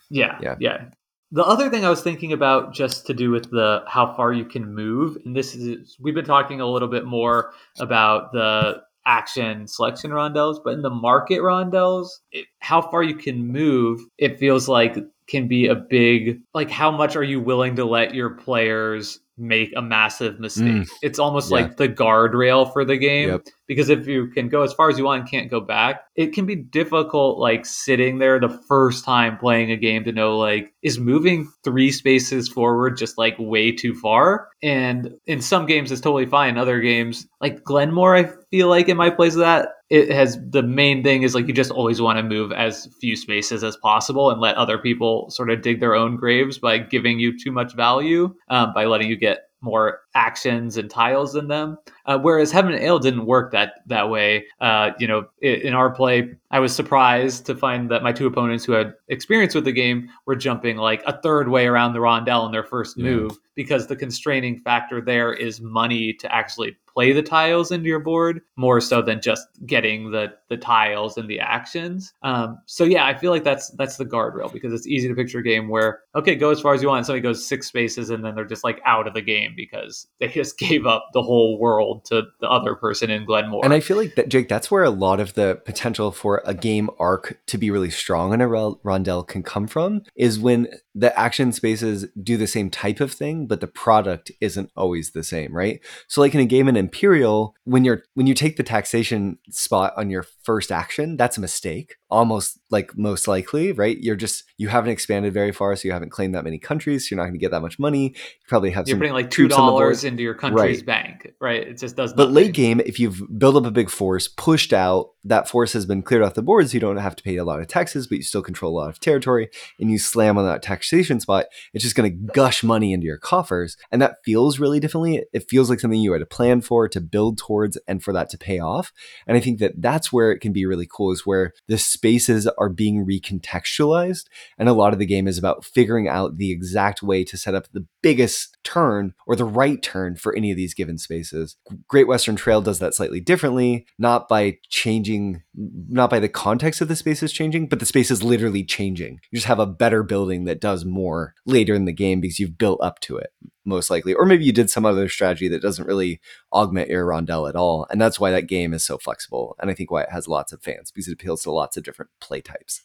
Yeah, Yeah. yeah, The other thing I was thinking about, just to do with the how far you can move, and this is we've been talking a little bit more about the action selection rondels, but in the market rondels, it, how far you can move, it feels like can be a big like how much are you willing to let your players make a massive mistake? Mm. It's almost Yeah. like the guardrail for the game Yep. because if you can go as far as you want and can't go back it can be difficult like sitting there the first time playing a game to know like is moving three spaces forward just like way too far and in some games it's totally fine in other games like glenmore i feel like in my place of that it has the main thing is like you just always want to move as few spaces as possible and let other people sort of dig their own graves by giving you too much value um, by letting you get more actions and tiles in them uh, whereas Heaven and Ale didn't work that that way. Uh, you know, i- in our play, I was surprised to find that my two opponents who had experience with the game were jumping like a third way around the rondel in their first Yeah. move because the constraining factor there is money to actually play the tiles into your board more so than just getting the the tiles and the actions. Um, so yeah, I feel like that's that's the guardrail because it's easy to picture a game where okay, go as far as you want. And somebody goes six spaces and then they're just like out of the game because they just gave up the whole world to the other person in Glenmore. And I feel like that, Jake, that's where a lot of the potential for a game arc to be really strong in a rondel can come from is when the action spaces do the same type of thing, but the product isn't always the same, right? So, like in a game in Imperial, when you're when you take the taxation spot on your first action, that's a mistake, almost like most likely, right? You're just you haven't expanded very far, so you haven't claimed that many countries, so you're not going to get that much money. You probably have You're some putting like two troops on the board. dollars into your country's bank, right? It just does. But nothing. late game, if you've built up a big force, pushed out, that force has been cleared off the board, so you don't have to pay a lot of taxes, but you still control a lot of territory, and you slam on that taxation spot, it's just going to gush money into your coffers. And that feels really differently. It feels like something you had to plan for, to build towards, and for that to pay off. And I think that that's where it can be really cool, is where the spaces are being recontextualized. And a lot of the game is about figuring out the exact way to set up the biggest turn or the right turn for any of these given spaces. Great Western Trail does that slightly differently, not by changing, not by the context of the spaces changing, but the space is literally changing. You just have a better building that does more later in the game because you've built up to it, most likely. Or maybe you did some other strategy that doesn't really augment your rondel at all. And that's why that game is so flexible. And I think why it has lots of fans because it appeals to lots of different play types.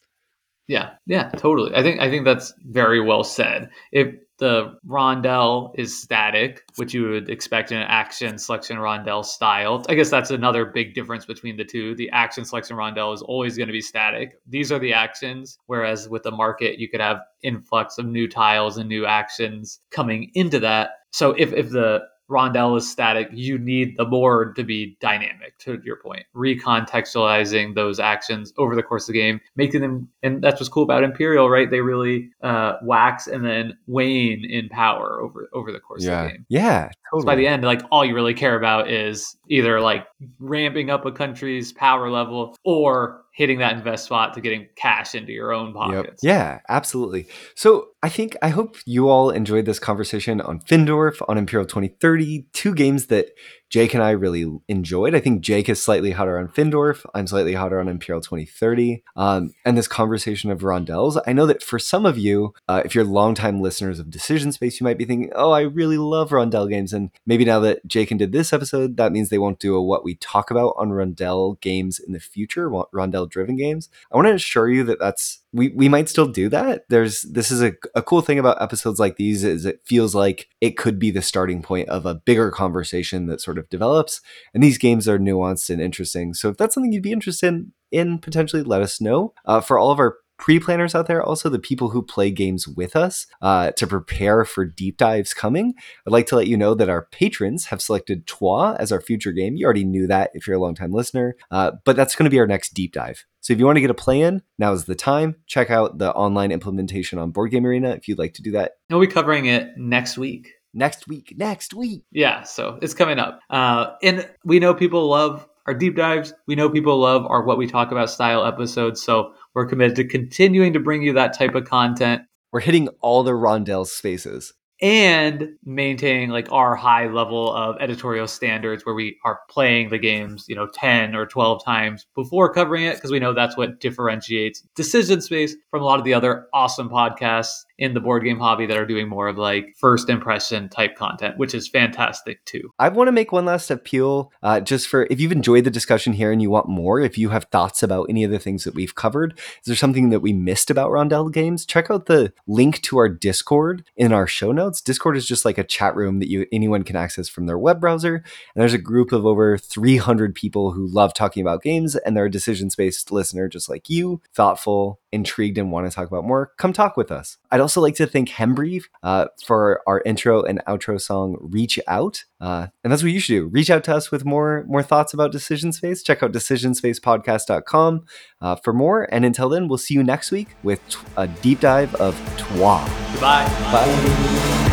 Yeah, yeah, totally. I think I think that's very well said. If the rondel is static, which you would expect in an action selection rondel style, I guess that's another big difference between the two. The action selection rondel is always going to be static. These are the actions, whereas with the market, you could have influx of new tiles and new actions coming into that. So if if the rondel is static, you need the board to be dynamic, to your point. Recontextualizing those actions over the course of the game, making them, and that's what's cool about Imperial, right? They really uh, wax and then wane in power over over the course of the game. Yeah, So totally. by the end, like all you really care about is either like ramping up a country's power level or hitting that invest spot to getting cash into your own pockets. Yep. Yeah, absolutely. So I think I hope you all enjoyed this conversation on Findorff, on Imperial 2030, two games that Jake and I really enjoyed. I think Jake is slightly hotter on Findorff. I'm slightly hotter on Imperial 2030. Um, and this conversation of rondels, I know that for some of you, uh, if you're longtime listeners of Decision Space, you might be thinking, oh, I really love rondel games. And maybe now that Jake and did this episode, that means they won't do a what we talk about on rondel games in the future, rondel driven games. I want to assure you that that's we, we might still do that. There's this is a, a cool thing about episodes like these is it feels like it could be the starting point of a bigger conversation that sort of develops. And these games are nuanced and interesting. So if that's something you'd be interested in, in potentially let us know. Uh, for all of our pre-planners out there, also the people who play games with us uh, to prepare for deep dives coming. I'd like to let you know that our patrons have selected Troyes as our future game. You already knew that if you're a longtime listener, uh, but that's going to be our next deep dive. So if you want to get a play in, now is the time. Check out the online implementation on Board Game Arena if you'd like to do that. And we'll be covering it next week. Next week, next week. Yeah, so it's coming up. Uh, and we know people love our deep dives. We know people love our what we talk about style episodes. So we're committed to continuing to bring you that type of content. We're hitting all the Rondel spaces and maintaining like our high level of editorial standards where we are playing the games, you know, 10 or 12 times before covering it because we know that's what differentiates Decision Space from a lot of the other awesome podcasts in the board game hobby that are doing more of like first impression type content, which is fantastic too. I want to make one last appeal uh, just for if you've enjoyed the discussion here and you want more, if you have thoughts about any of the things that we've covered, is there something that we missed about Rondel Games? Check out the link to our Discord in our show notes. Discord is just like a chat room that you anyone can access from their web browser. And there's a group of over 300 people who love talking about games and they're a Decision Space listener just like you, thoughtful, intrigued, and want to talk about more. Come talk with us. I'd also also like to thank Hembree uh, for our intro and outro song "Reach Out," uh, and that's what you should do. Reach out to us with more more thoughts about Decision Space. Check out decisionspacepodcast.com uh, for more. And until then, we'll see you next week with a deep dive of Troyes. Goodbye. Bye.